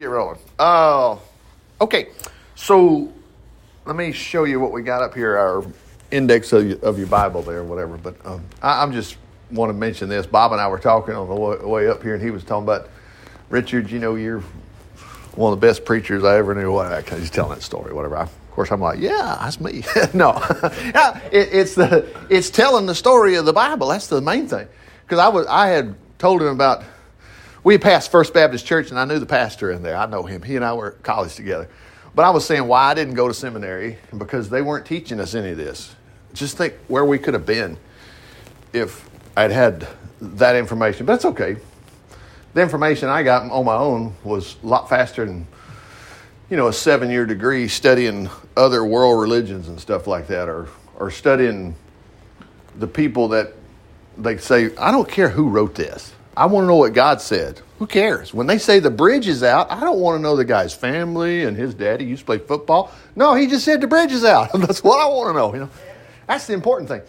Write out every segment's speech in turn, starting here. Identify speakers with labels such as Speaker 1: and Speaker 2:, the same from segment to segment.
Speaker 1: Get rolling. Uh, okay, so let me show you what we got up here, our index of, your- of your Bible there, whatever. But um, I, I'm just want to mention this. Bob and I were talking on the way, way up here, and he was talking about Richard. You know, you're one of the best preachers I ever knew. Well, he's telling that story, whatever. I, of course, I'm like, yeah, that's me. no, it, it's the it's telling the story of the Bible. That's the main thing. Because I was I had told him about we passed First Baptist Church, and I knew the pastor in there. I know him. He and I were at college together. But I was saying why I didn't go to seminary because they weren't teaching us any of this. Just think where we could have been if I'd had that information. But it's okay. The information I got on my own was a lot faster than, you know, a seven year degree studying other world religions and stuff like that, or, or studying the people that they say, I don't care who wrote this. I want to know what God said. Who cares? When they say the bridge is out, I don't want to know the guy's family and his daddy used to play football. No, he just said the bridge is out. That's what I want to know. You know, that's the important thing.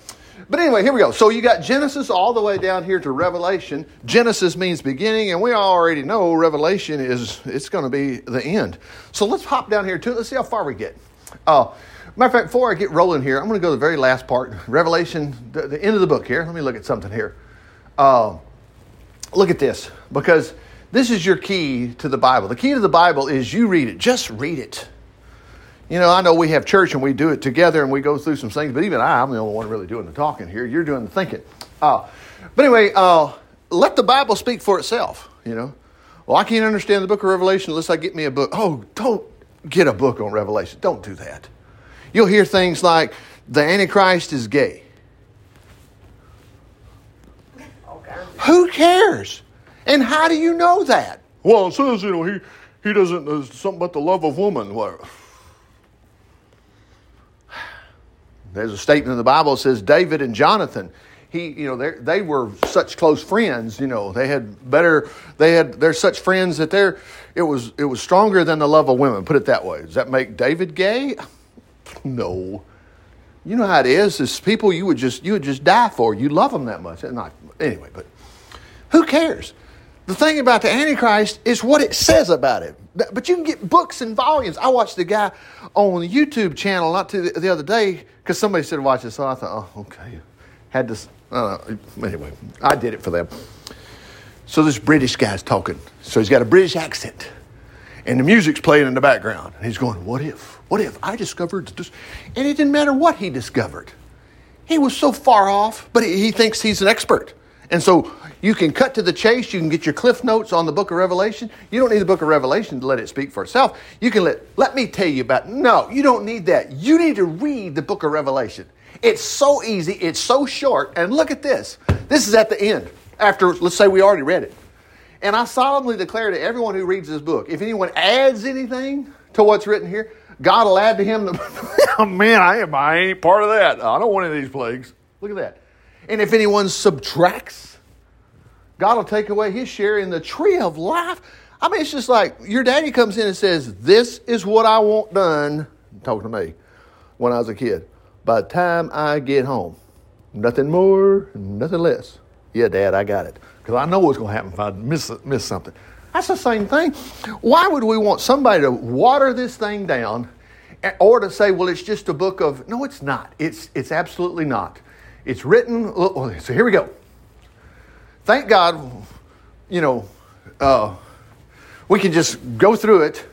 Speaker 1: But anyway, here we go. So you got Genesis all the way down here to Revelation. Genesis means beginning, and we already know Revelation is it's going to be the end. So let's hop down here too. Let's see how far we get. Uh, matter of fact, before I get rolling here, I'm going to go to the very last part, Revelation, the, the end of the book here. Let me look at something here. Uh, look at this because this is your key to the Bible. The key to the Bible is you read it. Just read it. You know, I know we have church and we do it together and we go through some things, but even I, I'm the only one really doing the talking here. You're doing the thinking. Uh, but anyway, uh, let the Bible speak for itself. You know, well, I can't understand the book of Revelation unless I get me a book. Oh, don't get a book on Revelation. Don't do that. You'll hear things like the Antichrist is gay. Who cares? And how do you know that? Well, it says, you know, he, he doesn't, there's something about the love of woman. Well, there's a statement in the Bible that says David and Jonathan, he, you know, they were such close friends. You know, they had better, they had, they're such friends that they're, it was, it was stronger than the love of women. Put it that way. Does that make David gay? No. You know how it is. It's people you would just, you would just die for. You love them that much. Not anyway, but who cares? The thing about the Antichrist is what it says about it. But you can get books and volumes. I watched the guy on the YouTube channel not too, the other day because somebody said watch this. So I thought, oh, okay. Had this. Uh, anyway, I did it for them. So this British guy's talking. So he's got a British accent. And the music's playing in the background. And he's going, what if? What if I discovered this? And it didn't matter what he discovered. He was so far off, but he thinks he's an expert. And so you can cut to the chase. You can get your cliff notes on the book of Revelation. You don't need the book of Revelation to let it speak for itself. You can let, let me tell you about, no, you don't need that. You need to read the book of Revelation. It's so easy. It's so short. And look at this. This is at the end after, let's say we already read it. And I solemnly declare to everyone who reads this book, if anyone adds anything to what's written here, God will add to him the. oh man, I am. I ain't part of that. I don't want any of these plagues. Look at that. And if anyone subtracts, God will take away his share in the tree of life. I mean, it's just like your daddy comes in and says, "This is what I want done." Talking to me when I was a kid. By the time I get home, nothing more, nothing less. Yeah, Dad, I got it because I know what's going to happen if I miss miss something. That's the same thing. Why would we want somebody to water this thing down or to say, well, it's just a book of. No, it's not. It's, it's absolutely not. It's written. So here we go. Thank God, you know, uh, we can just go through it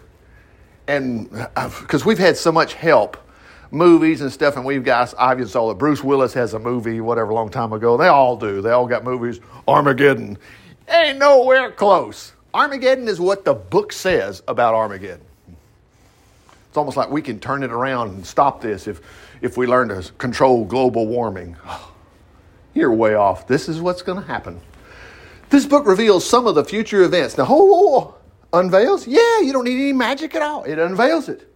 Speaker 1: and because we've had so much help movies and stuff, and we've got, obviously saw that Bruce Willis has a movie, whatever, a long time ago. They all do. They all got movies. Armageddon. Ain't nowhere close. Armageddon is what the book says about Armageddon. It's almost like we can turn it around and stop this if, if we learn to control global warming. You're way off. This is what's going to happen. This book reveals some of the future events. Now, oh, unveils? Yeah, you don't need any magic at all. It unveils it.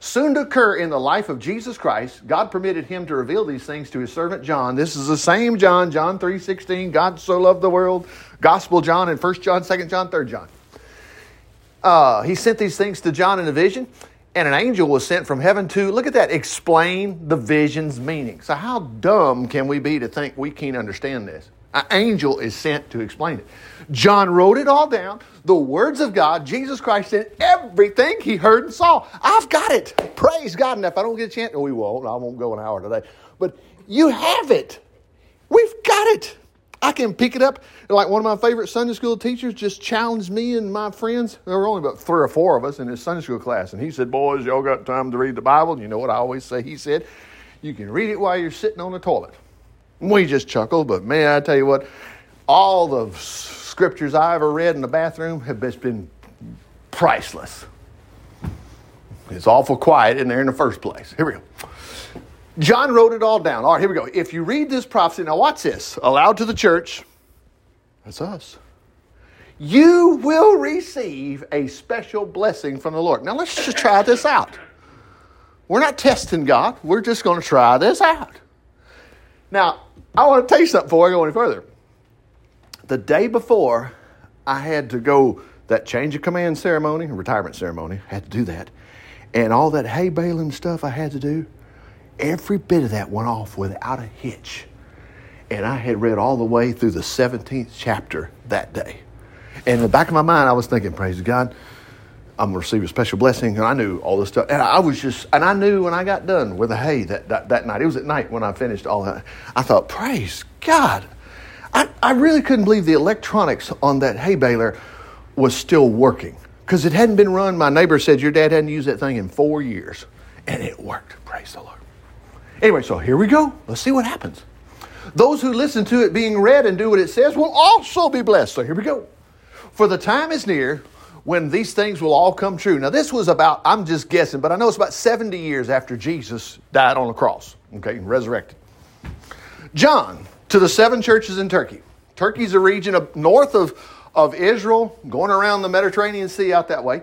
Speaker 1: Soon to occur in the life of Jesus Christ, God permitted him to reveal these things to his servant John. This is the same John, John 3.16, God so loved the world, Gospel John and 1 John, 2 John, 3 John. Uh, he sent these things to John in a vision, and an angel was sent from heaven to, look at that, explain the vision's meaning. So how dumb can we be to think we can't understand this? An angel is sent to explain it. John wrote it all down. The words of God, Jesus Christ said everything he heard and saw. I've got it. Praise God. And if I don't get a chance, we won't. I won't go an hour today. But you have it. We've got it. I can pick it up. Like one of my favorite Sunday school teachers just challenged me and my friends. There were only about three or four of us in his Sunday school class. And he said, Boys, y'all got time to read the Bible? And you know what I always say? He said, You can read it while you're sitting on the toilet. We just chuckled, but man, I tell you what, all the scriptures I ever read in the bathroom have just been priceless. It's awful quiet in there in the first place. Here we go. John wrote it all down. All right, here we go. If you read this prophecy, now watch this. Aloud to the church, that's us. You will receive a special blessing from the Lord. Now let's just try this out. We're not testing God, we're just going to try this out. Now, I want to tell you something before I go any further. The day before, I had to go that change of command ceremony, retirement ceremony, I had to do that. And all that hay baling stuff I had to do, every bit of that went off without a hitch. And I had read all the way through the 17th chapter that day. And in the back of my mind, I was thinking, praise God, I'm to receive a special blessing. And I knew all this stuff. And I was just, and I knew when I got done with the hay that, that, that night, it was at night when I finished all that, I thought, praise God. I, I really couldn't believe the electronics on that hay baler was still working because it hadn't been run. My neighbor said, Your dad hadn't used that thing in four years. And it worked. Praise the Lord. Anyway, so here we go. Let's see what happens. Those who listen to it being read and do what it says will also be blessed. So here we go. For the time is near when these things will all come true. Now, this was about, I'm just guessing, but I know it's about 70 years after Jesus died on the cross, okay, and resurrected. John, to the seven churches in Turkey. Turkey's a region of, north of, of Israel, going around the Mediterranean Sea out that way.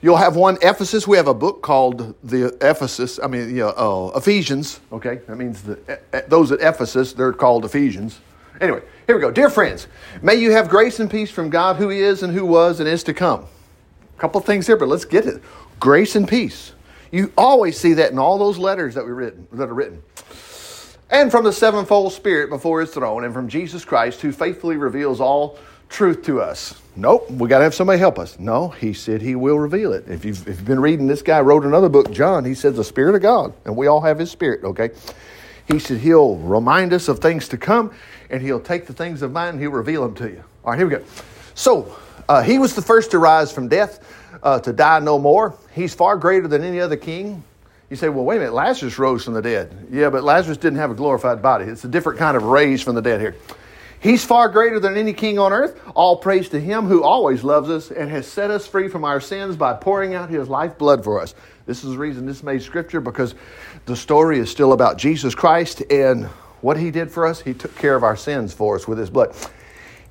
Speaker 1: You'll have one Ephesus. We have a book called the Ephesus. I mean, you know, uh, Ephesians. Okay, that means the, those at Ephesus they're called Ephesians. Anyway, here we go. Dear friends, may you have grace and peace from God, who is and who was and is to come. A couple things here, but let's get it. Grace and peace. You always see that in all those letters that we written that are written. And from the sevenfold Spirit before His throne, and from Jesus Christ, who faithfully reveals all truth to us. Nope, we got to have somebody help us. No, he said he will reveal it. If you've, if you've been reading, this guy wrote another book, John. He says the Spirit of God, and we all have his Spirit, okay? He said he'll remind us of things to come, and he'll take the things of mine and he'll reveal them to you. All right, here we go. So, uh, he was the first to rise from death, uh, to die no more. He's far greater than any other king. You say, well, wait a minute, Lazarus rose from the dead. Yeah, but Lazarus didn't have a glorified body. It's a different kind of raise from the dead here. He's far greater than any king on earth. All praise to him who always loves us and has set us free from our sins by pouring out his life blood for us. This is the reason this made scripture because the story is still about Jesus Christ and what he did for us. He took care of our sins for us with his blood.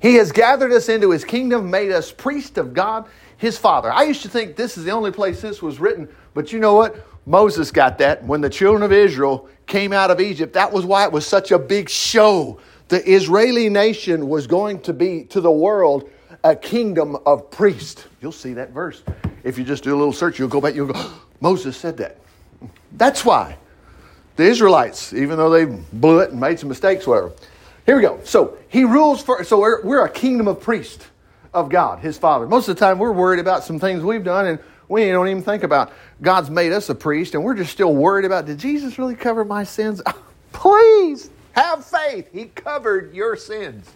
Speaker 1: He has gathered us into his kingdom, made us priest of God, his Father. I used to think this is the only place this was written, but you know what? Moses got that. When the children of Israel came out of Egypt, that was why it was such a big show the Israeli nation was going to be to the world a kingdom of priests. You'll see that verse. If you just do a little search, you'll go back, you'll go, Moses said that. That's why. The Israelites, even though they blew it and made some mistakes, whatever. Here we go. So he rules for, so we're, we're a kingdom of priests of God, his Father. Most of the time we're worried about some things we've done and we don't even think about God's made us a priest and we're just still worried about, did Jesus really cover my sins? Please. Have faith. He covered your sins.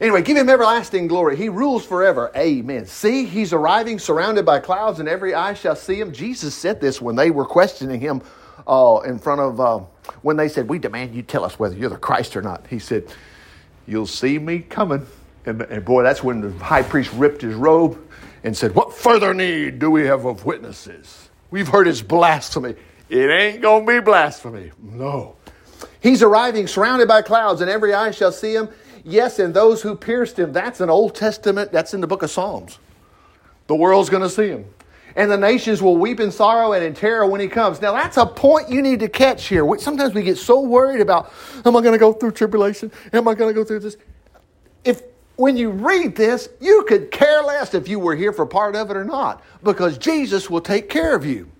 Speaker 1: Anyway, give him everlasting glory. He rules forever. Amen. See, he's arriving surrounded by clouds, and every eye shall see him. Jesus said this when they were questioning him uh, in front of, uh, when they said, We demand you tell us whether you're the Christ or not. He said, You'll see me coming. And, and boy, that's when the high priest ripped his robe and said, What further need do we have of witnesses? We've heard his blasphemy. It ain't going to be blasphemy. No. He's arriving surrounded by clouds, and every eye shall see him. Yes, and those who pierced him. That's an Old Testament, that's in the book of Psalms. The world's going to see him. And the nations will weep in sorrow and in terror when he comes. Now, that's a point you need to catch here. Sometimes we get so worried about, am I going to go through tribulation? Am I going to go through this? If when you read this, you could care less if you were here for part of it or not, because Jesus will take care of you.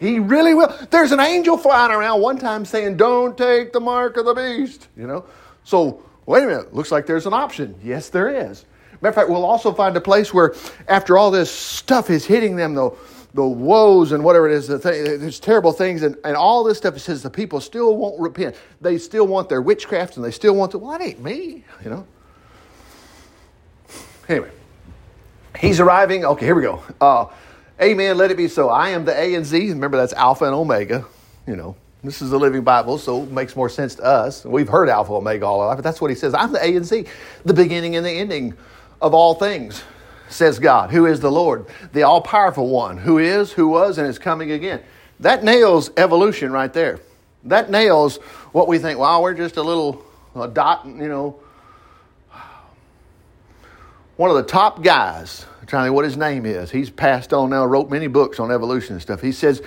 Speaker 1: He really will. There's an angel flying around one time saying, Don't take the mark of the beast. You know, So, wait a minute, looks like there's an option. Yes, there is. Matter of fact, we'll also find a place where after all this stuff is hitting them, the, the woes and whatever it is, the thing, there's terrible things, and, and all this stuff, it says the people still won't repent. They still want their witchcraft and they still want to, well, that ain't me, you know. Anyway, he's arriving. Okay, here we go. Uh, Amen. Let it be so. I am the A and Z. Remember, that's Alpha and Omega. You know, this is the Living Bible, so it makes more sense to us. We've heard Alpha and Omega all our life, but that's what he says. I'm the A and Z, the beginning and the ending of all things, says God, who is the Lord, the all powerful one, who is, who was, and is coming again. That nails evolution right there. That nails what we think, well, we're just a little a dot, you know. One of the top guys trying to think what his name is. He's passed on now, wrote many books on evolution and stuff. He says,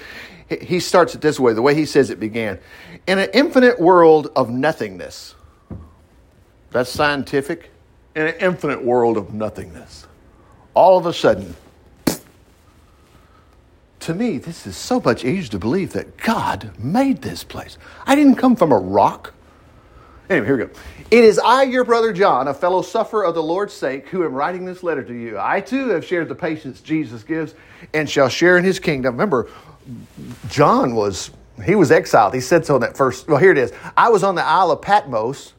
Speaker 1: he starts it this way, the way he says it began. In an infinite world of nothingness, that's scientific, in an infinite world of nothingness, all of a sudden, to me, this is so much easier to believe that God made this place. I didn't come from a rock. Anyway, here we go. It is I, your brother John, a fellow sufferer of the Lord's sake, who am writing this letter to you. I too have shared the patience Jesus gives and shall share in his kingdom. Remember, John was, he was exiled. He said so in that first, well, here it is. I was on the Isle of Patmos,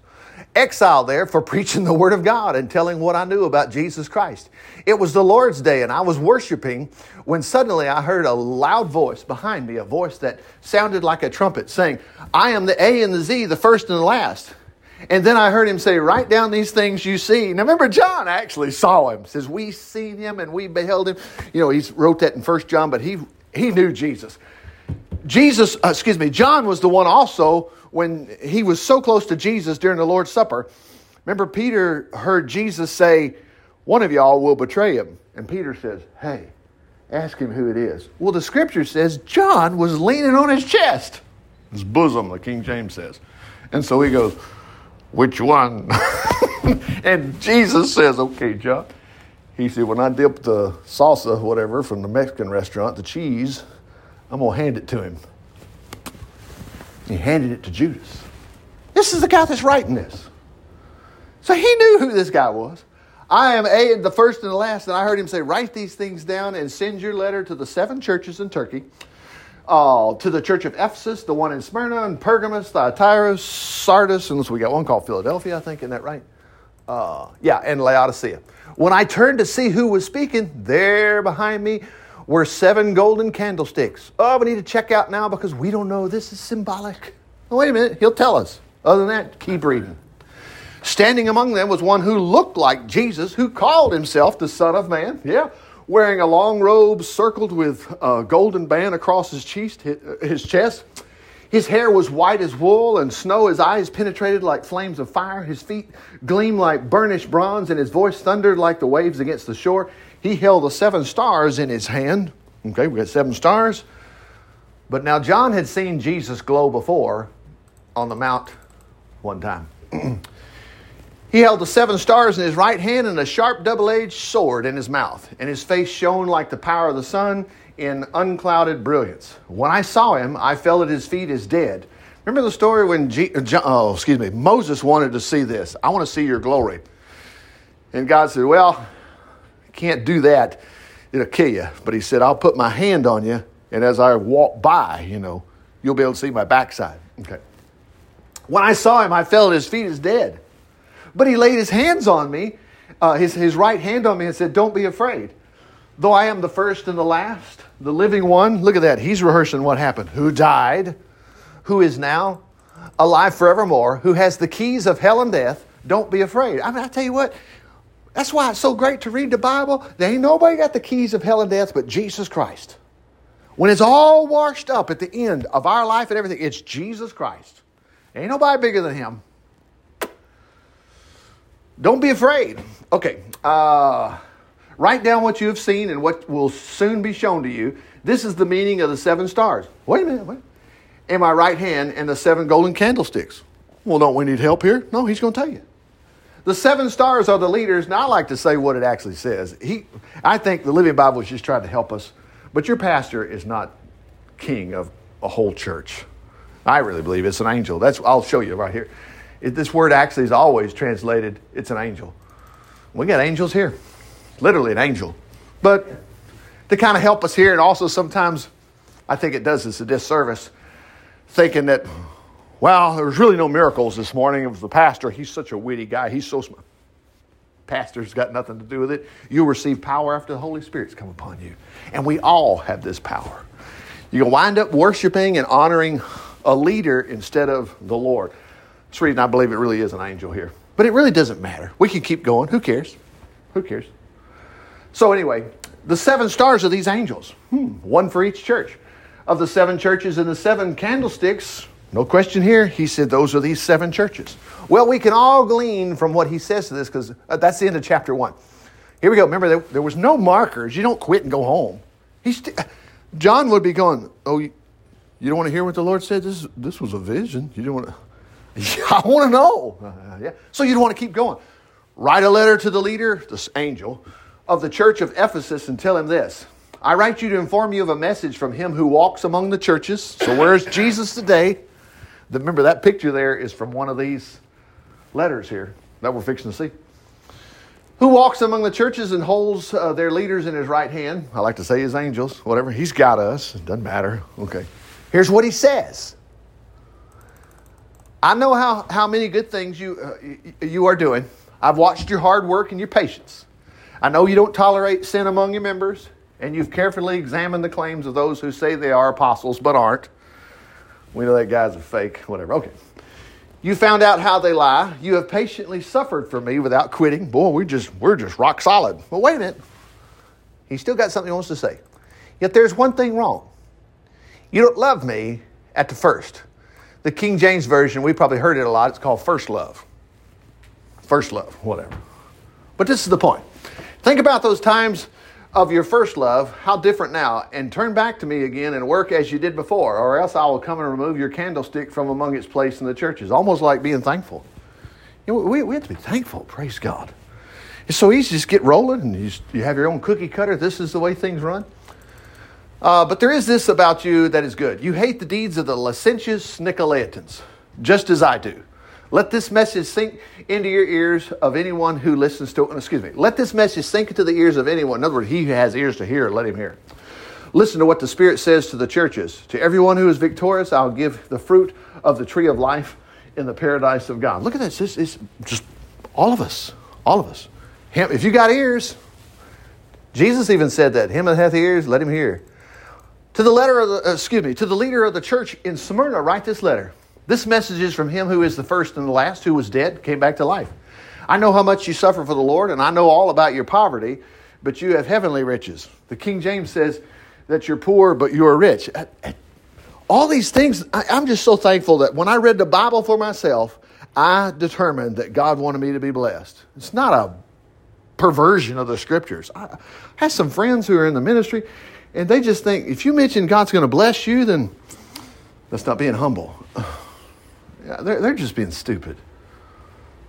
Speaker 1: exiled there for preaching the word of God and telling what I knew about Jesus Christ. It was the Lord's day and I was worshiping when suddenly I heard a loud voice behind me, a voice that sounded like a trumpet saying, I am the A and the Z, the first and the last. And then I heard him say, Write down these things you see. Now remember, John actually saw him. says, We seen him and we beheld him. You know, he wrote that in First John, but he he knew Jesus. Jesus, uh, excuse me, John was the one also when he was so close to Jesus during the Lord's Supper. Remember, Peter heard Jesus say, One of y'all will betray him. And Peter says, Hey, ask him who it is. Well, the scripture says John was leaning on his chest, his bosom, the King James says. And so he goes, which one? and Jesus says, okay, John. He said, when I dip the salsa, whatever, from the Mexican restaurant, the cheese, I'm going to hand it to him. He handed it to Judas. This is the guy that's writing this. So he knew who this guy was. I am A, the first and the last, and I heard him say, Write these things down and send your letter to the seven churches in Turkey uh, to the church of Ephesus, the one in Smyrna and Pergamos, Thyatira, Sardis, and so we got one called Philadelphia, I think, isn't that right? Uh, yeah, and Laodicea. When I turned to see who was speaking, there behind me were seven golden candlesticks. Oh, we need to check out now because we don't know. This is symbolic. Oh, wait a minute, he'll tell us. Other than that, keep reading. Standing among them was one who looked like Jesus, who called himself the Son of Man. Yeah, wearing a long robe circled with a golden band across his chest. Uh, his chest. His hair was white as wool and snow. His eyes penetrated like flames of fire. His feet gleamed like burnished bronze, and his voice thundered like the waves against the shore. He held the seven stars in his hand. Okay, we got seven stars. But now John had seen Jesus glow before on the mount one time. He held the seven stars in his right hand and a sharp double edged sword in his mouth, and his face shone like the power of the sun in unclouded brilliance. When I saw him, I fell at his feet as dead. Remember the story when G- uh, oh, excuse me, Moses wanted to see this. I want to see your glory. And God said, Well, can't do that. It'll kill you. But he said, I'll put my hand on you, and as I walk by, you know, you'll be able to see my backside. Okay. When I saw him, I fell at his feet as dead. But he laid his hands on me, uh, his, his right hand on me, and said, Don't be afraid. Though I am the first and the last, the living one, look at that. He's rehearsing what happened. Who died, who is now alive forevermore, who has the keys of hell and death. Don't be afraid. I mean, I tell you what, that's why it's so great to read the Bible. There ain't nobody got the keys of hell and death but Jesus Christ. When it's all washed up at the end of our life and everything, it's Jesus Christ. Ain't nobody bigger than him. Don't be afraid. Okay. Uh, write down what you have seen and what will soon be shown to you. This is the meaning of the seven stars. Wait a minute. Wait. In my right hand and the seven golden candlesticks. Well, don't we need help here? No, he's going to tell you. The seven stars are the leaders, and I like to say what it actually says. He, I think the Living Bible is just trying to help us, but your pastor is not king of a whole church. I really believe it's an angel. That's I'll show you right here. It, this word actually is always translated, it's an angel. We got angels here, literally an angel. But to kind of help us here, and also sometimes I think it does us a disservice, thinking that, well, there was really no miracles this morning. It was the pastor. He's such a witty guy. He's so smart. Pastor's got nothing to do with it. You'll receive power after the Holy Spirit's come upon you. And we all have this power. You'll wind up worshiping and honoring a leader instead of the Lord. That's the reason I believe it really is an angel here. But it really doesn't matter. We can keep going. Who cares? Who cares? So, anyway, the seven stars are these angels, hmm, one for each church. Of the seven churches and the seven candlesticks, no question here, he said those are these seven churches. Well, we can all glean from what he says to this because uh, that's the end of chapter one. Here we go. Remember, there, there was no markers. You don't quit and go home. He's st- John would be going, Oh, you, don't want to hear what the Lord said? This, this was a vision. You don't want to. I want to know. Uh, yeah. So you'd want to keep going. Write a letter to the leader, this angel, of the church of Ephesus and tell him this. I write you to inform you of a message from him who walks among the churches. So where's Jesus today? Remember, that picture there is from one of these letters here that we're fixing to see. Who walks among the churches and holds uh, their leaders in his right hand? I like to say his angels, whatever. He's got us. It doesn't matter. Okay. Here's what he says I know how, how many good things you, uh, you are doing. I've watched your hard work and your patience. I know you don't tolerate sin among your members, and you've carefully examined the claims of those who say they are apostles but aren't. We know that guy's a fake, whatever. Okay. You found out how they lie. You have patiently suffered for me without quitting. Boy, we just we're just rock solid. But wait a minute. He's still got something he wants to say. Yet there's one thing wrong. You don't love me at the first. The King James Version, we probably heard it a lot, it's called first love. First love, whatever. But this is the point. Think about those times of your first love, how different now, and turn back to me again and work as you did before, or else I will come and remove your candlestick from among its place in the churches. Almost like being thankful. You know, we, we have to be thankful, praise God. It's so easy to just get rolling and you, you have your own cookie cutter. This is the way things run. Uh, but there is this about you that is good. You hate the deeds of the licentious Nicolaitans, just as I do. Let this message sink into your ears of anyone who listens to it. Excuse me. Let this message sink into the ears of anyone. In other words, he who has ears to hear, let him hear. Listen to what the Spirit says to the churches. To everyone who is victorious, I'll give the fruit of the tree of life in the paradise of God. Look at this. It's, it's just all of us. All of us. Him, if you got ears, Jesus even said that. Him that hath ears, let him hear. To the letter of the, uh, excuse me, to the leader of the church in Smyrna, write this letter. This message is from him who is the first and the last, who was dead, came back to life. I know how much you suffer for the Lord, and I know all about your poverty, but you have heavenly riches. The King James says that you're poor, but you are rich. Uh, uh, all these things, I'm just so thankful that when I read the Bible for myself, I determined that God wanted me to be blessed. It's not a perversion of the scriptures. I have some friends who are in the ministry, and they just think if you mention God's going to bless you, then that's not being humble. They're, they're just being stupid.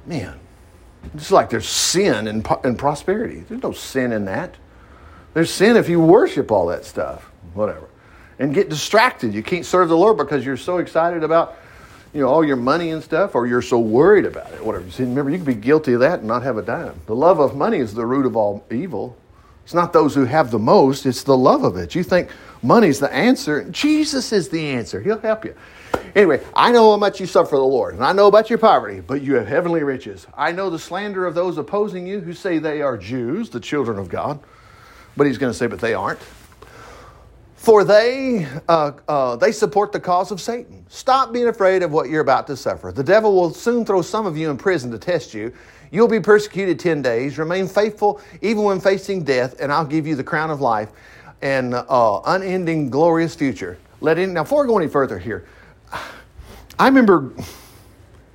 Speaker 1: Man, it's like there's sin in, in prosperity. There's no sin in that. There's sin if you worship all that stuff, whatever, and get distracted. You can't serve the Lord because you're so excited about you know all your money and stuff, or you're so worried about it, whatever. See, remember, you can be guilty of that and not have a dime. The love of money is the root of all evil. It's not those who have the most, it's the love of it. You think money's the answer. Jesus is the answer. He'll help you. Anyway, I know how much you suffer for the Lord, and I know about your poverty, but you have heavenly riches. I know the slander of those opposing you who say they are Jews, the children of God. But he's going to say, but they aren't. For they, uh, uh, they support the cause of Satan. Stop being afraid of what you're about to suffer. The devil will soon throw some of you in prison to test you. You'll be persecuted 10 days. Remain faithful even when facing death, and I'll give you the crown of life and uh, unending glorious future. Let in, now, before I go any further here, I remember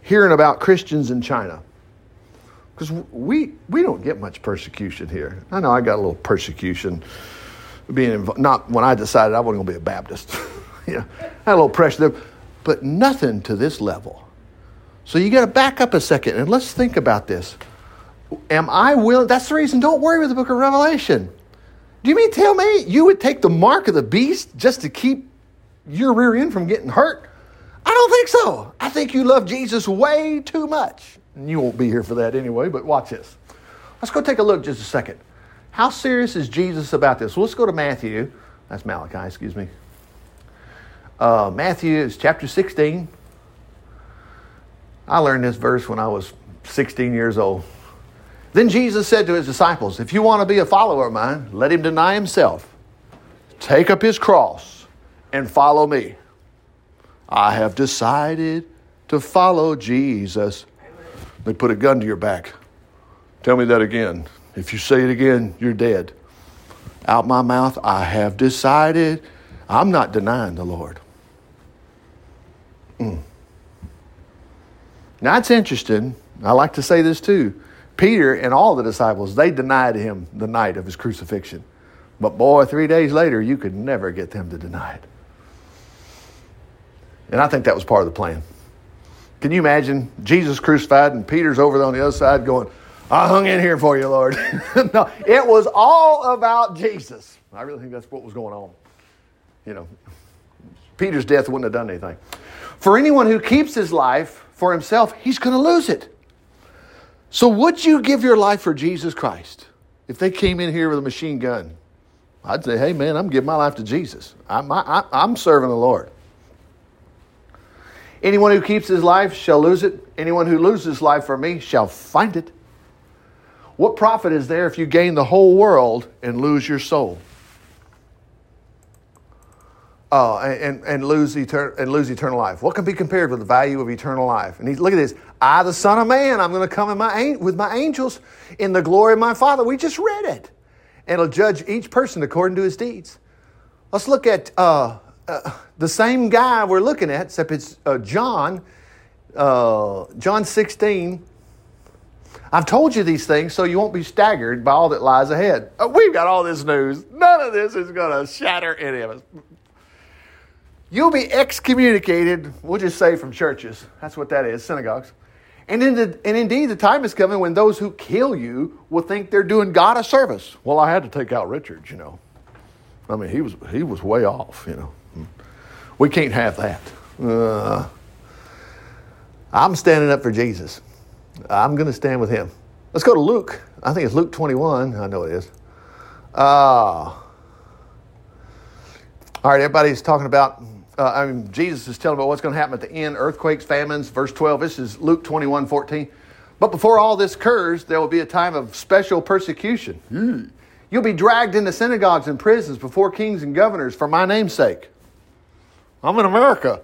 Speaker 1: hearing about Christians in China because we we don't get much persecution here. I know I got a little persecution being involved. Not when I decided I wasn't going to be a Baptist. yeah, I had a little pressure there, but nothing to this level. So you got to back up a second and let's think about this. Am I willing? That's the reason. Don't worry with the Book of Revelation. Do you mean tell me you would take the mark of the beast just to keep your rear end from getting hurt? I don't think so. I think you love Jesus way too much. And you won't be here for that anyway, but watch this. Let's go take a look just a second. How serious is Jesus about this? Well, let's go to Matthew. That's Malachi, excuse me. Uh, Matthew is chapter 16. I learned this verse when I was 16 years old. Then Jesus said to his disciples, If you want to be a follower of mine, let him deny himself, take up his cross, and follow me. I have decided to follow Jesus. They put a gun to your back. Tell me that again. If you say it again, you're dead. Out my mouth, I have decided. I'm not denying the Lord. Mm. Now, it's interesting. I like to say this too. Peter and all the disciples, they denied him the night of his crucifixion. But boy, three days later, you could never get them to deny it. And I think that was part of the plan. Can you imagine Jesus crucified and Peter's over there on the other side going, I hung in here for you, Lord. no, it was all about Jesus. I really think that's what was going on. You know, Peter's death wouldn't have done anything. For anyone who keeps his life for himself, he's going to lose it. So, would you give your life for Jesus Christ? If they came in here with a machine gun, I'd say, hey, man, I'm giving my life to Jesus. I'm, I, I'm serving the Lord. Anyone who keeps his life shall lose it. Anyone who loses life for me shall find it. What profit is there if you gain the whole world and lose your soul? Uh, and, and, lose etern- and lose eternal life. What can be compared with the value of eternal life? And he, look at this. I, the Son of Man, I'm going to come in my, with my angels in the glory of my Father. We just read it. And it'll judge each person according to his deeds. Let's look at uh, uh, the same guy we're looking at, except it's uh, John, uh, John 16. I've told you these things so you won't be staggered by all that lies ahead. Uh, we've got all this news. None of this is going to shatter any of us. You'll be excommunicated, we'll just say from churches. That's what that is, synagogues. And, in the, and indeed, the time is coming when those who kill you will think they're doing God a service. Well, I had to take out Richard, you know. I mean, he was, he was way off, you know. We can't have that. Uh, I'm standing up for Jesus. I'm going to stand with him. Let's go to Luke. I think it's Luke 21. I know it is. Uh, all right, everybody's talking about uh, I mean, Jesus is telling about what's going to happen at the end earthquakes, famines. Verse 12, this is Luke 21 14. But before all this occurs, there will be a time of special persecution. Mm. You'll be dragged into synagogues and prisons before kings and governors for my name's sake. I'm in America.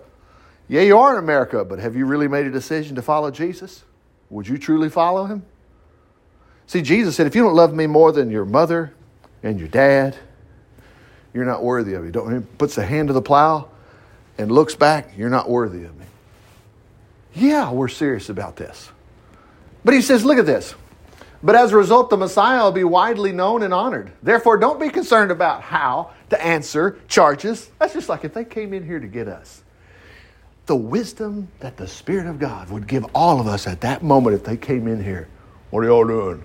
Speaker 1: Yeah, you are in America, but have you really made a decision to follow Jesus? Would you truly follow him? See, Jesus said, if you don't love me more than your mother and your dad, you're not worthy of me. Don't, he puts a hand to the plow and looks back, you're not worthy of me. Yeah, we're serious about this. But he says, look at this. But as a result, the Messiah will be widely known and honored. Therefore, don't be concerned about how to answer charges. That's just like if they came in here to get us. The wisdom that the Spirit of God would give all of us at that moment if they came in here. What are y'all doing?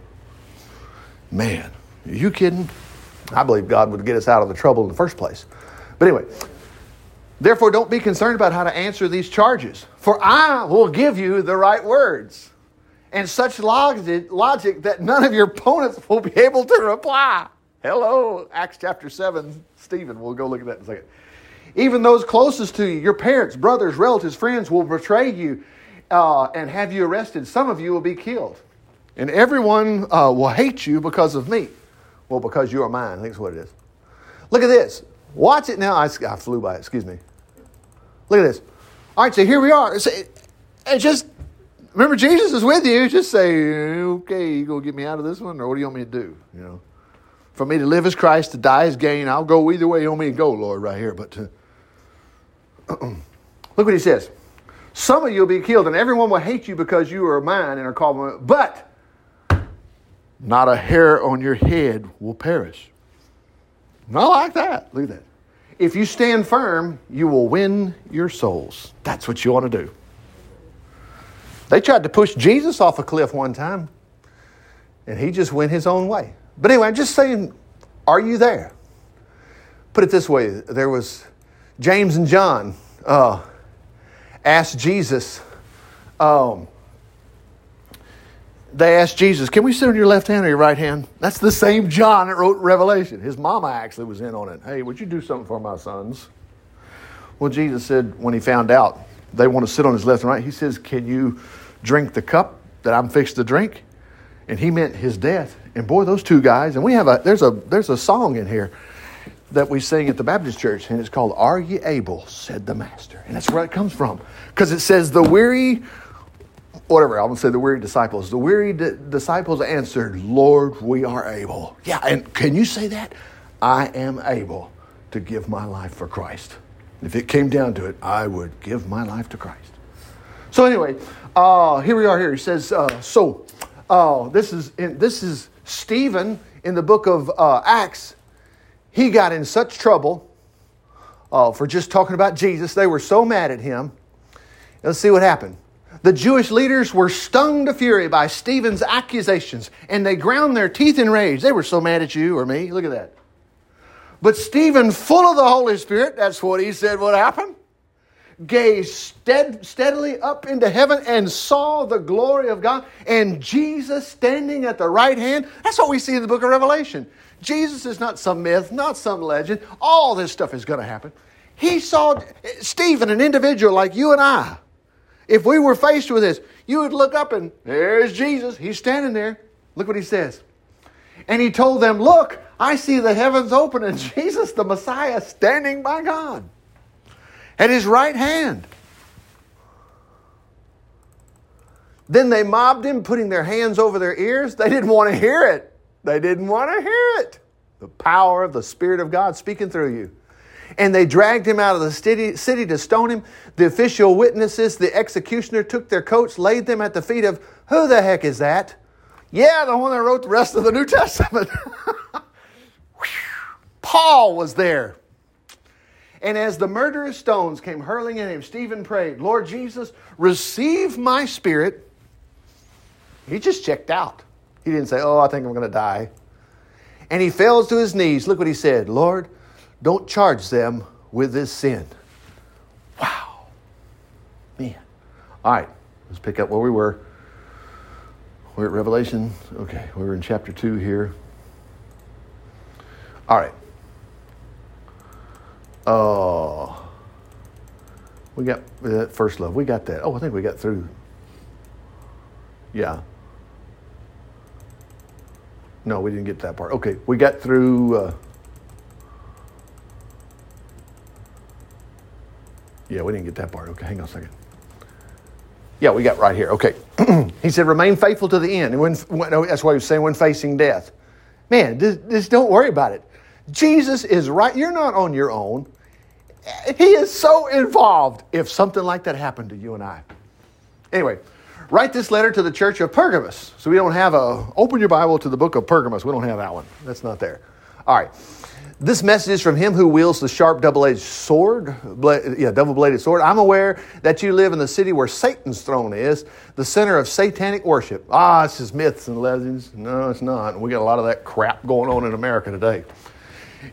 Speaker 1: Man, are you kidding? I believe God would get us out of the trouble in the first place. But anyway, Therefore, don't be concerned about how to answer these charges, for I will give you the right words and such logic, logic that none of your opponents will be able to reply. Hello, Acts chapter 7. Stephen, we'll go look at that in a second. Even those closest to you, your parents, brothers, relatives, friends, will betray you uh, and have you arrested. Some of you will be killed. And everyone uh, will hate you because of me. Well, because you are mine. I think that's what it is. Look at this. Watch it now. I, I flew by it. Excuse me. Look at this. All right, so here we are. and just remember, Jesus is with you. Just say, okay, you gonna get me out of this one, or what do you want me to do? You know, for me to live as Christ, to die as gain. I'll go either way you want me to go, Lord, right here. But to, look what he says. Some of you will be killed, and everyone will hate you because you are mine and are called. But not a hair on your head will perish. Not like that. Look at that. If you stand firm, you will win your souls. That's what you want to do. They tried to push Jesus off a cliff one time, and he just went his own way. But anyway, I'm just saying, are you there? Put it this way there was James and John. Uh, asked Jesus, um, they asked Jesus, Can we sit on your left hand or your right hand? That's the same John that wrote Revelation. His mama actually was in on it. Hey, would you do something for my sons? Well, Jesus said when he found out they want to sit on his left and right, he says, Can you drink the cup that I'm fixed to drink? And he meant his death. And boy, those two guys, and we have a there's a there's a song in here that we sing at the Baptist church, and it's called Are Ye Able? said the Master. And that's where it comes from. Because it says the weary whatever, I'm going to say the weary disciples. The weary di- disciples answered, Lord, we are able. Yeah, and can you say that? I am able to give my life for Christ. If it came down to it, I would give my life to Christ. So anyway, uh, here we are. Here he says, uh, so uh, this is in, this is Stephen in the book of uh, Acts. He got in such trouble uh, for just talking about Jesus. They were so mad at him. Let's see what happened. The Jewish leaders were stung to fury by Stephen's accusations, and they ground their teeth in rage. They were so mad at you or me. Look at that. But Stephen, full of the Holy Spirit, that's what he said would happen, gazed stead, steadily up into heaven and saw the glory of God and Jesus standing at the right hand. That's what we see in the book of Revelation. Jesus is not some myth, not some legend. All this stuff is going to happen. He saw Stephen, an individual like you and I if we were faced with this, you would look up and there's Jesus. He's standing there. Look what he says. And he told them, Look, I see the heavens open and Jesus, the Messiah, standing by God at his right hand. Then they mobbed him, putting their hands over their ears. They didn't want to hear it. They didn't want to hear it. The power of the Spirit of God speaking through you and they dragged him out of the city, city to stone him. The official witnesses, the executioner, took their coats, laid them at the feet of who the heck is that? Yeah, the one that wrote the rest of the New Testament. Paul was there. And as the murderous stones came hurling at him, Stephen prayed, Lord Jesus, receive my spirit. He just checked out. He didn't say, Oh, I think I'm going to die. And he fell to his knees. Look what he said Lord, don't charge them with this sin. Wow. Man. All right, let's pick up where we were. We're at Revelation. Okay, we're in chapter 2 here. All right. Oh. We got that uh, first love. We got that. Oh, I think we got through. Yeah. No, we didn't get that part. Okay, we got through. Uh, Yeah, we didn't get that part. Okay, hang on a second. Yeah, we got right here. Okay. he said, remain faithful to the end. And when, when, oh, that's why he was saying when facing death. Man, just, just don't worry about it. Jesus is right. You're not on your own. He is so involved if something like that happened to you and I. Anyway, write this letter to the church of Pergamos. So we don't have a, open your Bible to the book of Pergamos. We don't have that one. That's not there. All right. This message is from him who wields the sharp double-edged sword, yeah, double-bladed sword. I'm aware that you live in the city where Satan's throne is, the center of satanic worship. Ah, it's just myths and legends. No, it's not. We got a lot of that crap going on in America today.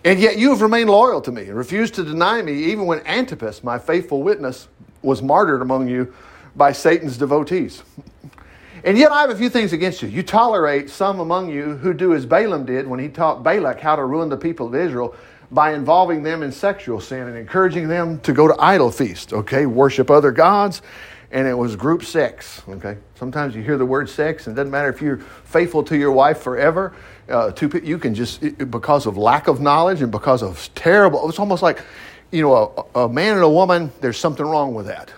Speaker 1: And yet you have remained loyal to me and refused to deny me, even when Antipas, my faithful witness, was martyred among you by Satan's devotees. And yet I have a few things against you. You tolerate some among you who do as Balaam did when he taught Balak how to ruin the people of Israel by involving them in sexual sin and encouraging them to go to idol feast, okay, worship other gods, and it was group sex, okay. Sometimes you hear the word sex, and it doesn't matter if you're faithful to your wife forever. Uh, two, you can just because of lack of knowledge and because of terrible. It's almost like, you know, a, a man and a woman. There's something wrong with that.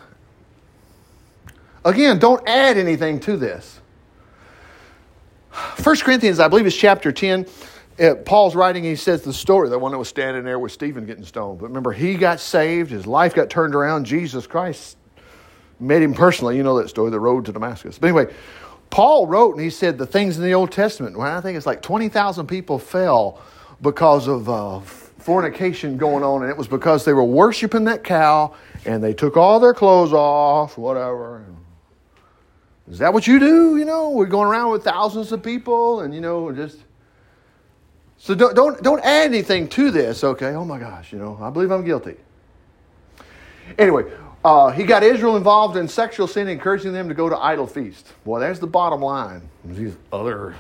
Speaker 1: Again, don't add anything to this. 1 Corinthians, I believe, is chapter 10. Uh, Paul's writing, he says the story, the one that was standing there with Stephen getting stoned. But remember, he got saved, his life got turned around. Jesus Christ met him personally. You know that story, the road to Damascus. But anyway, Paul wrote and he said the things in the Old Testament, well, I think it's like 20,000 people fell because of uh, fornication going on, and it was because they were worshiping that cow and they took all their clothes off, whatever. Is that what you do? You know, we're going around with thousands of people and, you know, just. So don't, don't, don't add anything to this, okay? Oh my gosh, you know, I believe I'm guilty. Anyway, uh, he got Israel involved in sexual sin, encouraging them to go to idol feast. Well, there's the bottom line. These other,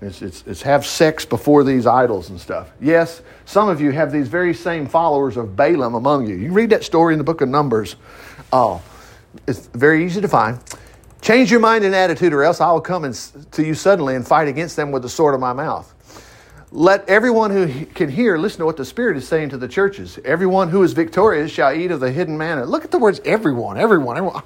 Speaker 1: it's, it's, it's have sex before these idols and stuff. Yes, some of you have these very same followers of Balaam among you. You read that story in the book of Numbers. Oh, it's very easy to find. Change your mind and attitude, or else I will come and, to you suddenly and fight against them with the sword of my mouth. Let everyone who can hear listen to what the Spirit is saying to the churches. Everyone who is victorious shall eat of the hidden manna. Look at the words everyone, everyone, everyone.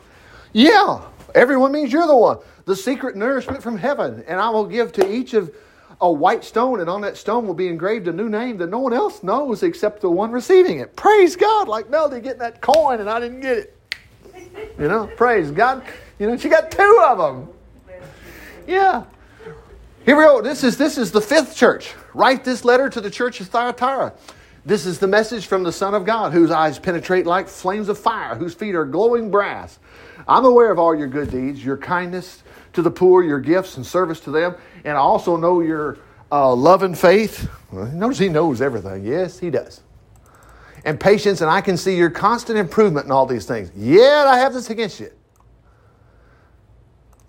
Speaker 1: Yeah, everyone means you're the one. The secret nourishment from heaven. And I will give to each of a white stone, and on that stone will be engraved a new name that no one else knows except the one receiving it. Praise God, like Melody getting that coin and I didn't get it. You know, praise God. You know, she got two of them. Yeah. Here we go. This is, this is the fifth church. Write this letter to the church of Thyatira. This is the message from the Son of God, whose eyes penetrate like flames of fire, whose feet are glowing brass. I'm aware of all your good deeds, your kindness to the poor, your gifts and service to them, and I also know your uh, love and faith. Notice he knows everything. Yes, he does. And patience, and I can see your constant improvement in all these things. Yet I have this against you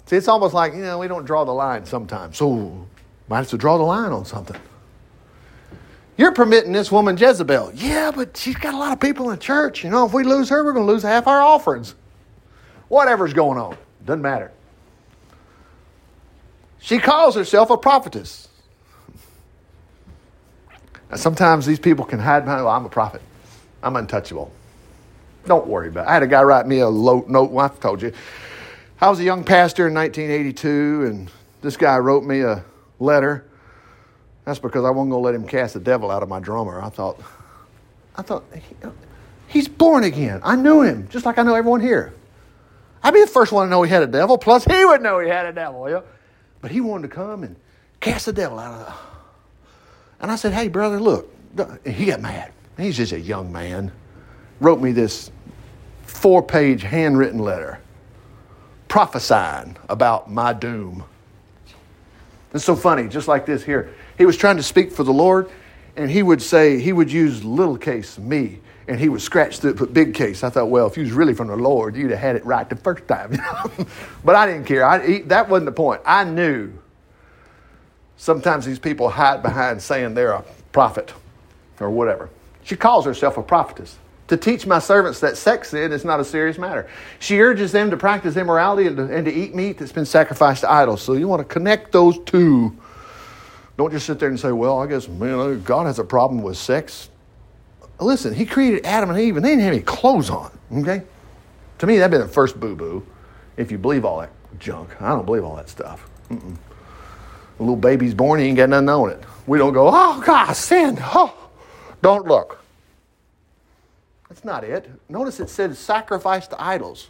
Speaker 1: See, it's almost like, you know, we don't draw the line sometimes. So, might have to draw the line on something. You're permitting this woman Jezebel. Yeah, but she's got a lot of people in the church. You know, if we lose her, we're going to lose half our offerings. Whatever's going on, doesn't matter. She calls herself a prophetess. Now, sometimes these people can hide behind, well, I'm a prophet. I'm untouchable. Don't worry about it. I had a guy write me a note, well, I told you. I was a young pastor in 1982, and this guy wrote me a letter. That's because I wasn't going to let him cast the devil out of my drummer. I thought, I thought, he's born again. I knew him, just like I know everyone here. I'd be the first one to know he had a devil, plus he would know he had a devil. But he wanted to come and cast the devil out of the. And I said, hey, brother, look. he got mad. He's just a young man. Wrote me this four page handwritten letter prophesying about my doom. It's so funny, just like this here. He was trying to speak for the Lord, and he would say, he would use little case, me, and he would scratch it, put big case. I thought, well, if he was really from the Lord, you'd have had it right the first time. but I didn't care. I, he, that wasn't the point. I knew sometimes these people hide behind saying they're a prophet or whatever. She calls herself a prophetess to teach my servants that sex sin is not a serious matter. She urges them to practice immorality and to, and to, eat meat that's been sacrificed to idols. So you want to connect those two. Don't just sit there and say, well, I guess man, uh, God has a problem with sex. Listen, He created Adam and Eve and they didn't have any clothes on, okay? To me, that'd be the first boo boo if you believe all that junk. I don't believe all that stuff. Mm-mm. A little baby's born, he ain't got nothing on it. We don't go, oh, God, sin. Oh, don't look. That's not it. Notice it said sacrifice to idols.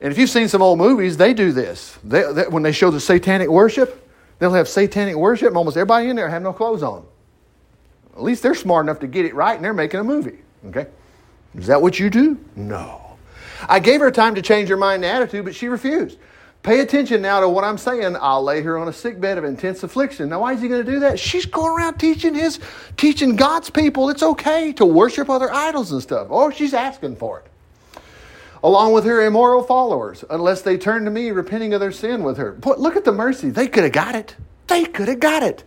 Speaker 1: And if you've seen some old movies, they do this. They, they, when they show the satanic worship, they'll have satanic worship, and almost everybody in there have no clothes on. At least they're smart enough to get it right, and they're making a movie. Okay? Is that what you do? No. I gave her time to change her mind and attitude, but she refused. Pay attention now to what I'm saying. I'll lay her on a sick bed of intense affliction. Now, why is he going to do that? She's going around teaching his, teaching God's people it's okay to worship other idols and stuff. Oh, she's asking for it. Along with her immoral followers, unless they turn to me, repenting of their sin with her. But look at the mercy. They could have got it. They could have got it.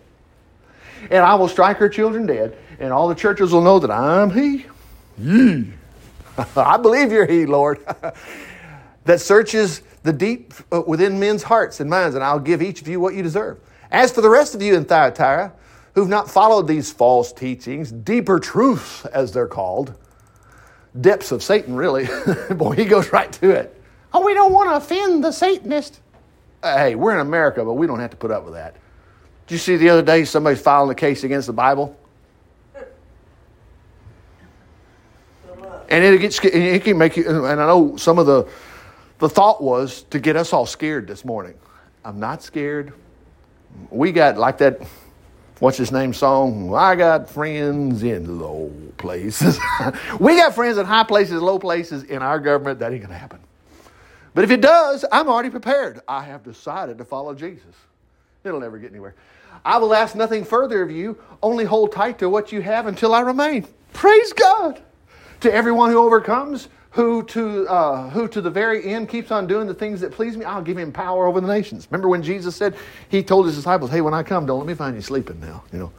Speaker 1: And I will strike her children dead, and all the churches will know that I'm He. Ye. I believe you're He, Lord. that searches the deep uh, within men's hearts and minds, and I'll give each of you what you deserve. As for the rest of you in Thyatira, who've not followed these false teachings, deeper truths, as they're called, depths of Satan, really. Boy, he goes right to it. Oh, we don't want to offend the Satanist. Uh, hey, we're in America, but we don't have to put up with that. Did you see the other day somebody's filing a case against the Bible? And it gets it can make you. And I know some of the the thought was to get us all scared this morning. I'm not scared. We got like that, what's his name song? I got friends in low places. we got friends in high places, low places in our government. That ain't going to happen. But if it does, I'm already prepared. I have decided to follow Jesus. It'll never get anywhere. I will ask nothing further of you, only hold tight to what you have until I remain. Praise God. To everyone who overcomes, who to, uh, who to the very end keeps on doing the things that please me, I'll give him power over the nations. Remember when Jesus said, he told his disciples, hey, when I come, don't let me find you sleeping now, you know.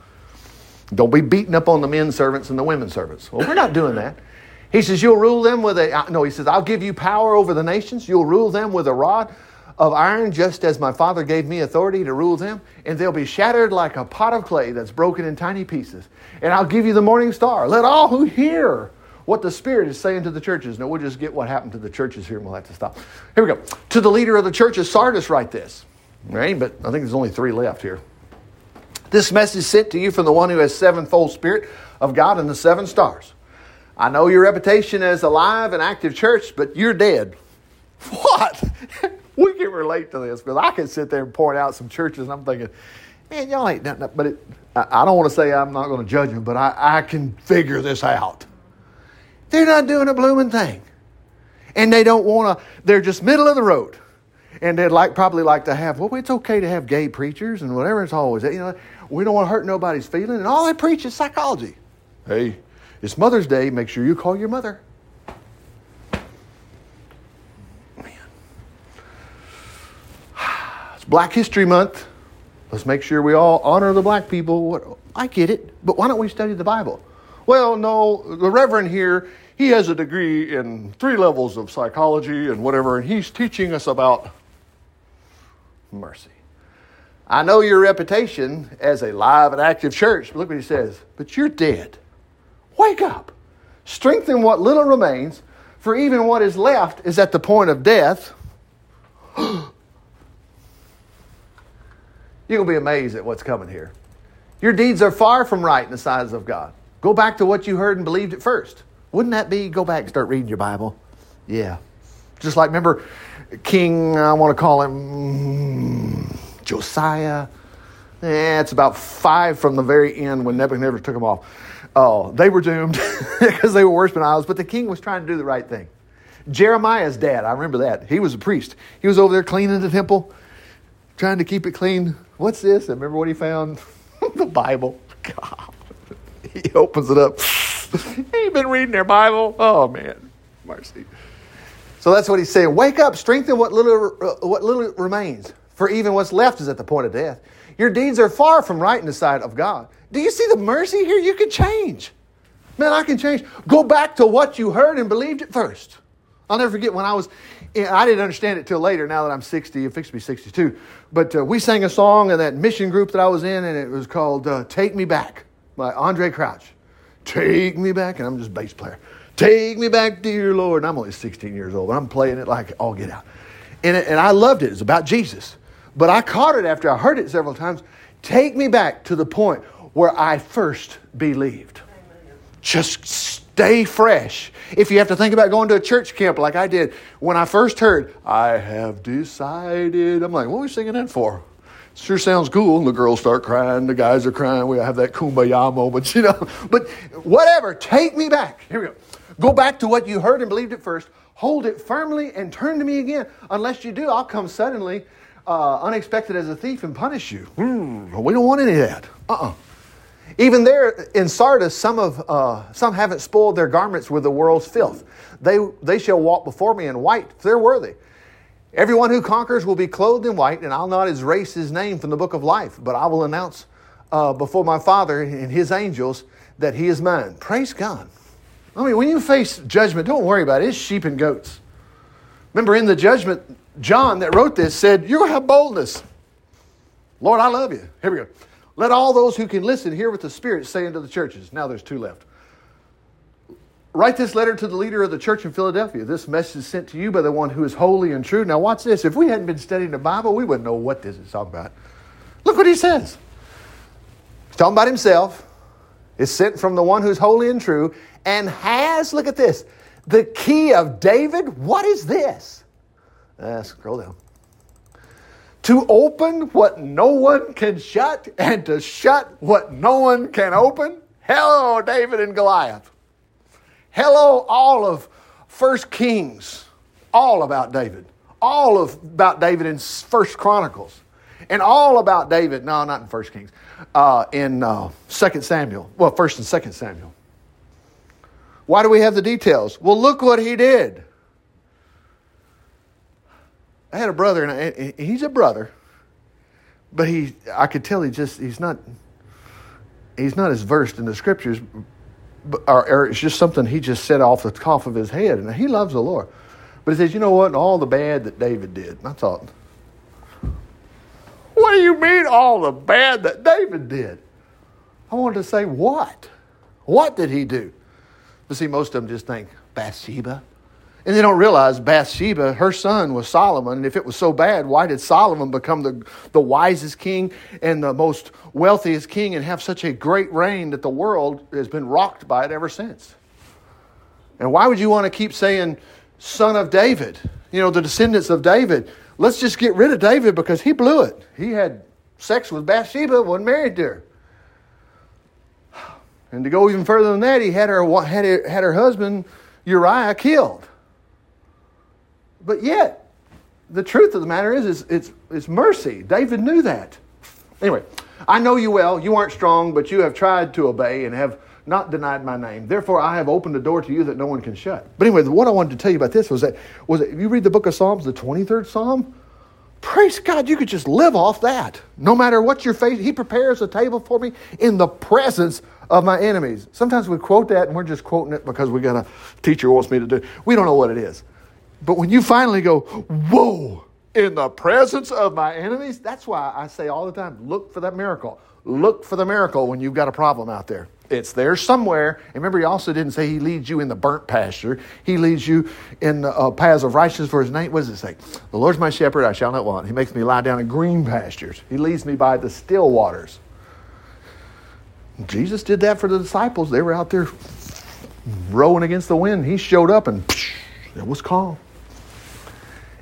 Speaker 1: Don't be beating up on the men servants and the women servants. Well, we're not doing that. He says, You'll rule them with a, no, he says, I'll give you power over the nations. You'll rule them with a rod of iron, just as my Father gave me authority to rule them. And they'll be shattered like a pot of clay that's broken in tiny pieces. And I'll give you the morning star. Let all who hear what the Spirit is saying to the churches. Now, we'll just get what happened to the churches here and we'll have to stop. Here we go. To the leader of the church of Sardis, write this. Right? But I think there's only three left here. This message sent to you from the one who has sevenfold Spirit of God and the seven stars. I know your reputation as alive and active church, but you're dead. What? we can relate to this because I can sit there and point out some churches and I'm thinking, man, y'all ain't nothing. But it, I, don't want to say I'm not going to judge them, but I, I can figure this out. They're not doing a blooming thing. And they don't want to, they're just middle of the road. And they'd like probably like to have, well, it's okay to have gay preachers and whatever. It's always, you know, we don't want to hurt nobody's feeling. And all they preach is psychology. Hey, it's Mother's Day. Make sure you call your mother. It's Black History Month. Let's make sure we all honor the black people. I get it, but why don't we study the Bible? Well, no, the Reverend here, he has a degree in three levels of psychology and whatever, and he's teaching us about mercy. I know your reputation as a live and active church, but look what he says, but you're dead. Wake up. Strengthen what little remains, for even what is left is at the point of death. To be amazed at what's coming here. Your deeds are far from right in the sight of God. Go back to what you heard and believed at first. Wouldn't that be? Go back and start reading your Bible. Yeah. Just like, remember, King, I want to call him Josiah. Eh, it's about five from the very end when Nebuchadnezzar took them off. Oh, they were doomed because they were worshiping idols, but the king was trying to do the right thing. Jeremiah's dad, I remember that. He was a priest. He was over there cleaning the temple, trying to keep it clean. What's this? I remember what he found? the Bible. God. He opens it up. he ain't been reading their Bible. Oh, man. Mercy. So that's what he's saying. Wake up, strengthen what little, uh, what little remains, for even what's left is at the point of death. Your deeds are far from right in the sight of God. Do you see the mercy here? You can change. Man, I can change. Go back to what you heard and believed at first. I'll never forget when I was, I didn't understand it till later, now that I'm 60, it fixed me 62. But uh, we sang a song in that mission group that I was in, and it was called uh, Take Me Back by Andraé Crouch. Take me back, and I'm just bass player. Take me back, dear Lord. And I'm only 16 years old, but I'm playing it like all get out. And, it, and I loved it. It's about Jesus. But I caught it after I heard it several times. Take me back to the point where I first believed. Just stay fresh. If you have to think about going to a church camp like I did, when I first heard, I have decided, I'm like, what are we singing that for? Sure sounds cool. And the girls start crying, the guys are crying. We have that kumbaya moment, you know. But whatever, take me back. Here we go. Go back to what you heard and believed at first. Hold it firmly and turn to me again. Unless you do, I'll come suddenly, uh, unexpected as a thief, and punish you. Hmm, we don't want any of that. Uh uh-uh. uh even there in Sardis, some, of, uh, some haven't spoiled their garments with the world's filth. They, they shall walk before me in white, if they're worthy. Everyone who conquers will be clothed in white, and I'll not erase his name from the book of life, but I will announce uh, before my Father and his angels that he is mine. Praise God. I mean, when you face judgment, don't worry about it. It's sheep and goats. Remember, in the judgment, John that wrote this said, You'll have boldness. Lord, I love you. Here we go. Let all those who can listen hear what the Spirit say unto the churches. Now there's two left. Write this letter to the leader of the church in Philadelphia. This message is sent to you by the one who is holy and true. Now, watch this. If we hadn't been studying the Bible, we wouldn't know what this is talking about. Look what he says. He's talking about himself. It's sent from the one who's holy and true and has, look at this, the key of David. What is this? Uh, scroll down to open what no one can shut and to shut what no one can open. Hello, David and Goliath. Hello, all of First Kings, all about David. All of about David in First Chronicles, and all about David. No, not in First Kings. Uh, in uh, Second Samuel. Well, First and Second Samuel. Why do we have the details? Well, look what he did. I had a brother, and he's a brother, but he, I could tell he just, he's not, he's not as versed in the scriptures, or, or it's just something he just said off the top of his head, and he loves the Lord. But he says, you know what? All the bad that David did. And I thought, what do you mean all the bad that David did? I wanted to say, what? What did he do? But see, most of them just think, Bathsheba. And they don't realize Bathsheba, her son was Solomon. And if it was so bad, why did Solomon become the, the wisest king and the most wealthiest king and have such a great reign that the world has been rocked by it ever since? And why would you want to keep saying, son of David? You know, the descendants of David. Let's just get rid of David because he blew it. He had sex with Bathsheba, wasn't married to her. And to go even further than that, he had her, had her, had her husband Uriah killed. But yet, the truth of the matter is, is it's, it's mercy. David knew that. Anyway, I know you well. You aren't strong, but you have tried to obey and have not denied my name. Therefore, I have opened a door to you that no one can shut. But anyway, what I wanted to tell you about this was that was that if you read the book of Psalms, the 23rd Psalm, praise God, you could just live off that. No matter what you're facing, He prepares a table for me in the presence of my enemies. Sometimes we quote that and we're just quoting it because we got a teacher wants me to do. We don't know what it is. But when you finally go, whoa, in the presence of my enemies, that's why I say all the time, look for that miracle. Look for the miracle when you've got a problem out there. It's there somewhere. And remember, he also didn't say he leads you in the burnt pasture. He leads you in the uh, paths of righteousness for his name. What does it say? The Lord's my shepherd, I shall not want. He makes me lie down in green pastures. He leads me by the still waters. Jesus did that for the disciples. They were out there rowing against the wind. He showed up and it was calm.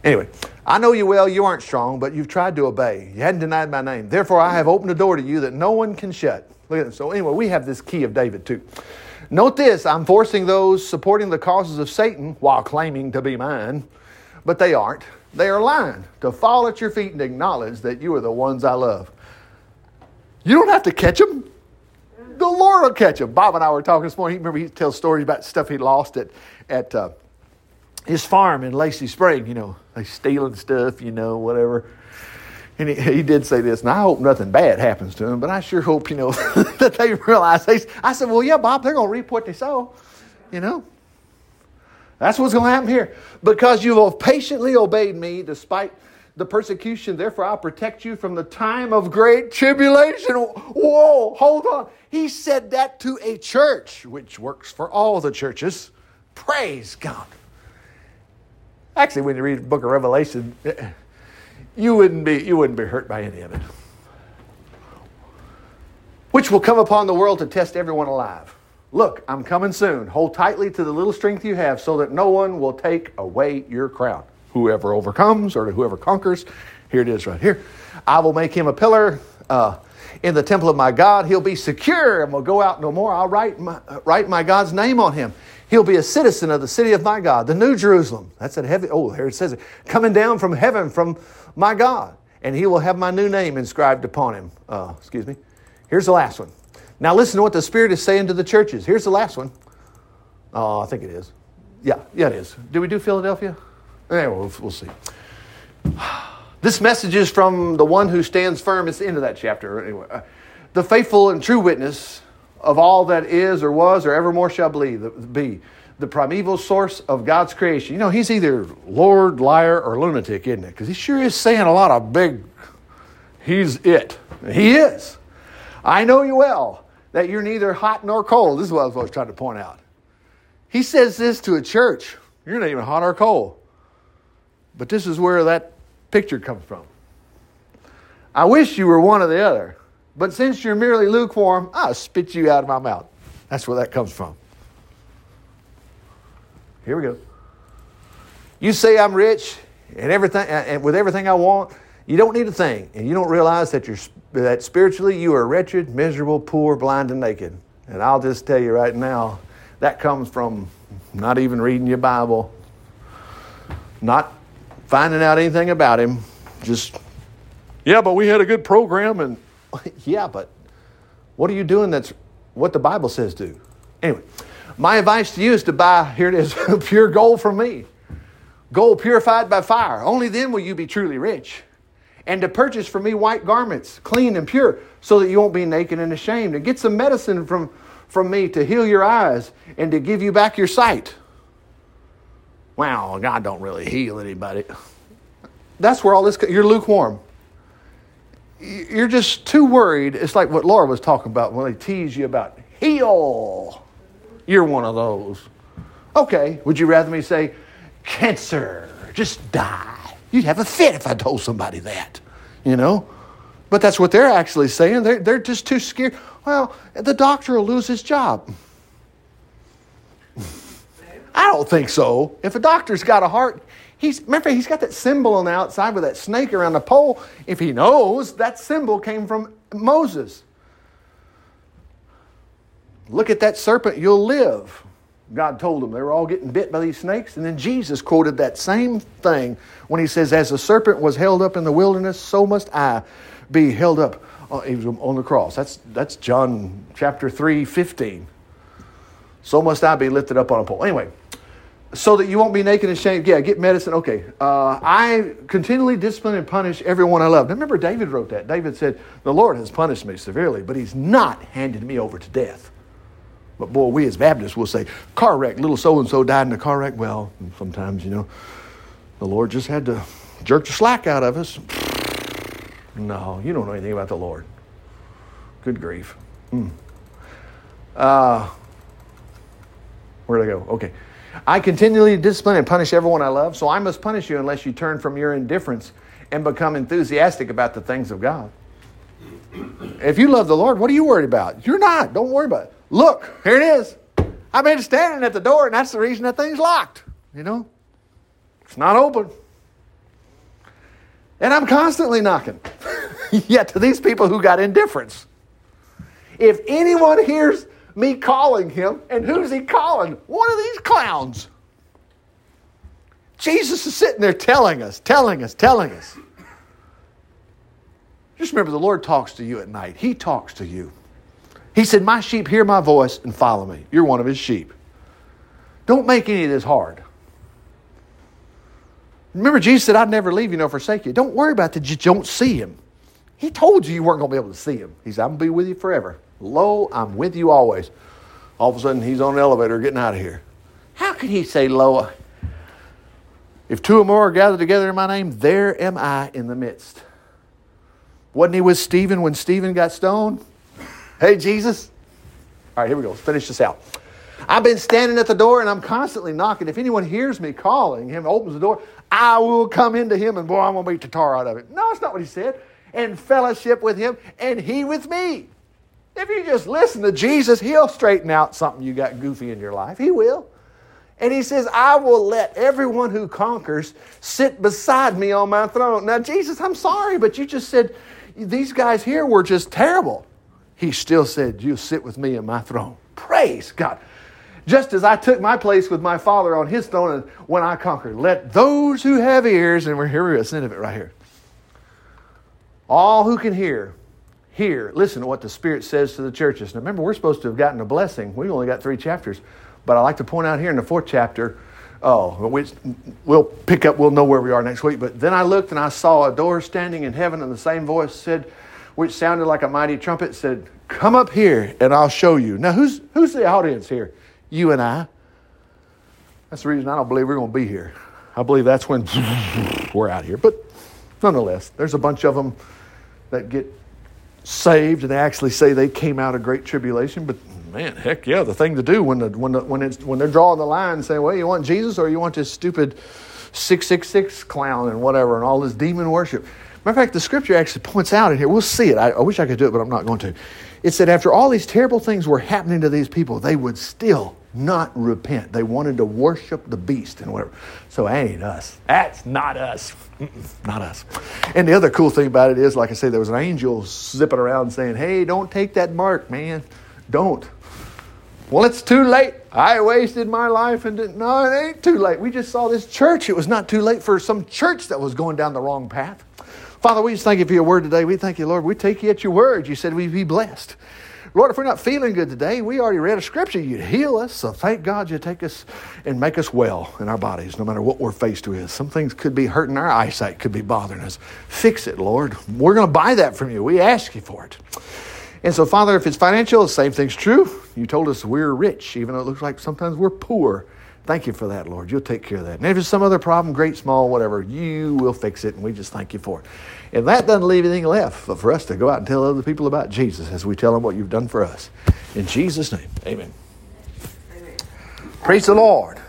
Speaker 1: Anyway, I know you well, you aren't strong, but you've tried to obey. You hadn't denied my name. Therefore, I have opened a door to you that no one can shut. Look at this. So, anyway, we have this key of David too. Note this I'm forcing those supporting the causes of Satan while claiming to be mine, but they aren't. They are lying to fall at your feet and acknowledge that you are the ones I love. You don't have to catch them the Lord will catch them. Bob and I were talking this morning. He, remember, he tells stories about stuff he lost at, at uh, his farm in Lacey Spring. You know, they stealing stuff, you know, whatever. And he, he did say this, and I hope nothing bad happens to him, but I sure hope, you know, that they realize. They, I said, well, yeah, Bob, they're going to reap what they sow, you know. That's what's going to happen here. Because you have patiently obeyed me despite the persecution, therefore I'll protect you from the time of great tribulation. Whoa, hold on. He said that to a church, which works for all the churches. Praise God. Actually, when you read the book of Revelation, you wouldn't be, you wouldn't be hurt by any of it. Which will come upon the world to test everyone alive. Look, I'm coming soon. Hold tightly to the little strength you have so that no one will take away your crown whoever overcomes or whoever conquers. Here it is right here. I will make him a pillar uh, in the temple of my God. He'll be secure and will go out no more. I'll write my, write my God's name on him. He'll be a citizen of the city of my God, the New Jerusalem. That's a heavy, oh, here it says it, coming down from heaven from my God. And he will have my new name inscribed upon him. Uh, excuse me. Here's the last one. Now listen to what the Spirit is saying to the churches. Here's the last one. Oh, I think it is. Yeah, yeah, it is. Did we do Philadelphia? Anyway, we'll, we'll see. This message is from the one who stands firm. It's the end of that chapter. Anyway, uh, the faithful and true witness of all that is or was or evermore shall be the primeval source of God's creation. You know, he's either Lord, liar, or lunatic, isn't it? Because he sure is saying a lot of big, he's it. He is. I know you well that you're neither hot nor cold. This is what I was trying to point out. He says this to a church. You're not even hot or cold. But this is where that picture comes from. I wish you were one or the other, but since you're merely lukewarm, I'll spit you out of my mouth. That's where that comes from. Here we go. You say I'm rich and everything, and with everything I want, you don't need a thing, and you don't realize that you're that spiritually you are wretched, miserable, poor, blind, and naked. And I'll just tell you right now, that comes from not even reading your Bible, not finding out anything about him. Just, yeah, but we had a good program. And yeah, but what are you doing that's what the Bible says do? Anyway, My advice to you is to buy, here it is, pure gold from me. Gold purified by fire. Only then will you be truly rich. And to purchase from me white garments, clean and pure, so that you won't be naked and ashamed. And get some medicine from, from me to heal your eyes and to give you back your sight. Wow, God don't really heal anybody. That's where all this, you're lukewarm. You're just too worried. It's like what Laura was talking about when they tease you about heal. You're one of those. Okay, would you rather me say, cancer, just die? You'd have a fit if I told somebody that, you know? But that's what they're actually saying. They're, they're just too scared. Well, the doctor will lose his job. I don't think so. If a doctor's got a heart, he's remember he's got that symbol on the outside with that snake around the pole. If he knows that symbol came from Moses. Look at that serpent, you'll live. God told them they were all getting bit by these snakes. And then Jesus quoted that same thing when he says, As the serpent was held up in the wilderness, so must I be held up uh, on the cross. That's, that's John chapter 3, 15. So must I be lifted up on a pole. Anyway, so that you won't be naked and ashamed. Yeah, get medicine. Okay. Uh, I continually discipline and punish everyone I love. Now, remember, David wrote that. David said, The Lord has punished me severely, but he's not handed me over to death. But boy, we as Baptists will say, car wreck, little so and so died in a car wreck. Well, sometimes, you know, the Lord just had to jerk the slack out of us. No, you don't know anything about the Lord. Good grief. Mm. Uh, where'd I go? Okay. I continually discipline and punish everyone I love, so I must punish you unless you turn from your indifference and become enthusiastic about the things of God. If you love the Lord, what are you worried about? You're not. Don't worry about it. Look, here it is. I've been standing at the door, and that's the reason that thing's locked. You know, it's not open. And I'm constantly knocking. Yet to these people who got indifference. If anyone hears me calling him, and who's he calling? One of these clowns. Jesus is sitting there telling us, telling us, telling us. Just remember, the Lord talks to you at night. He talks to you. He said, My sheep hear my voice and follow me. You're one of his sheep. Don't make any of this hard. Remember, Jesus said, I'd never leave you nor forsake you. Don't worry about that. You don't see him. He told you you weren't going to be able to see him. He said, I'm going to be with you forever. Lo, I'm with you always. All of a sudden, he's on an elevator getting out of here. How can he say, Lo? If two or more are gathered together in my name, there am I in the midst. Wasn't he with Stephen when Stephen got stoned? Hey, Jesus. All right, here we go. Let's finish this out. I've been standing at the door and I'm constantly knocking. If anyone hears me calling him, opens the door, I will come into him and boy, I'm going to beat the tar out of it. No, that's not what he said. And fellowship with him and he with me. If you just listen to Jesus, he'll straighten out something you got goofy in your life. He will. And he says, I will let everyone who conquers sit beside me on my throne. Now, Jesus, I'm sorry, but you just said these guys here were just terrible he still said, You'll sit with me in my throne. Praise God. Just as I took my place with my Father on his throne when I conquered, let those who have ears, and we're here, we're at the end of it right here. All who can hear, hear, listen to what the Spirit says to the churches. Now remember, we're supposed to have gotten a blessing. We've only got three chapters. But I like to point out here in the fourth chapter, oh, which we'll pick up, we'll know where we are next week. But then I looked and I saw a door standing in heaven, and the same voice said, which sounded like a mighty trumpet, said, Come up here and I'll show you. Now, who's, who's the audience here? You and I. That's the reason I don't believe we're going to be here. I believe that's when we're out here. But nonetheless, there's a bunch of them that get saved and they actually say they came out of great tribulation. But man, heck yeah, the thing to do when, the, when, the, when, it's, when they're drawing the line saying, well, you want Jesus or you want this stupid 666 clown and whatever and all this demon worship. Matter of fact, the scripture actually points out in here, we'll see it. I, I wish I could do it, but I'm not going to. It said, after all these terrible things were happening to these people, they would still not repent. They wanted to worship the beast and whatever. So that ain't us. That's not us. Mm-mm, not us. And the other cool thing about it is, like I say, there was an angel zipping around saying, hey, don't take that mark, man. Don't. Well, it's too late. I wasted my life and didn't. No, it ain't too late. We just saw this church. It was not too late for some church that was going down the wrong path. Father, we just thank you for your word today. We thank you, Lord. We take you at your word. You said we'd be blessed. Lord, if we're not feeling good today, we already read a scripture. You'd heal us. So thank God you take us and make us well in our bodies, no matter what we're faced with. Some things could be hurting our eyesight, could be bothering us. Fix it, Lord. We're going to buy that from you. We ask you for it. And so, Father, if it's financial, the same thing's true. You told us we're rich, even though it looks like sometimes we're poor. Thank you for that, Lord. You'll take care of that. And if it's some other problem, great, small, whatever, you will fix it, and we just thank you for it. And that doesn't leave anything left for us to go out and tell other people about Jesus as we tell them what you've done for us. In Jesus' name, amen. amen. Praise the Lord.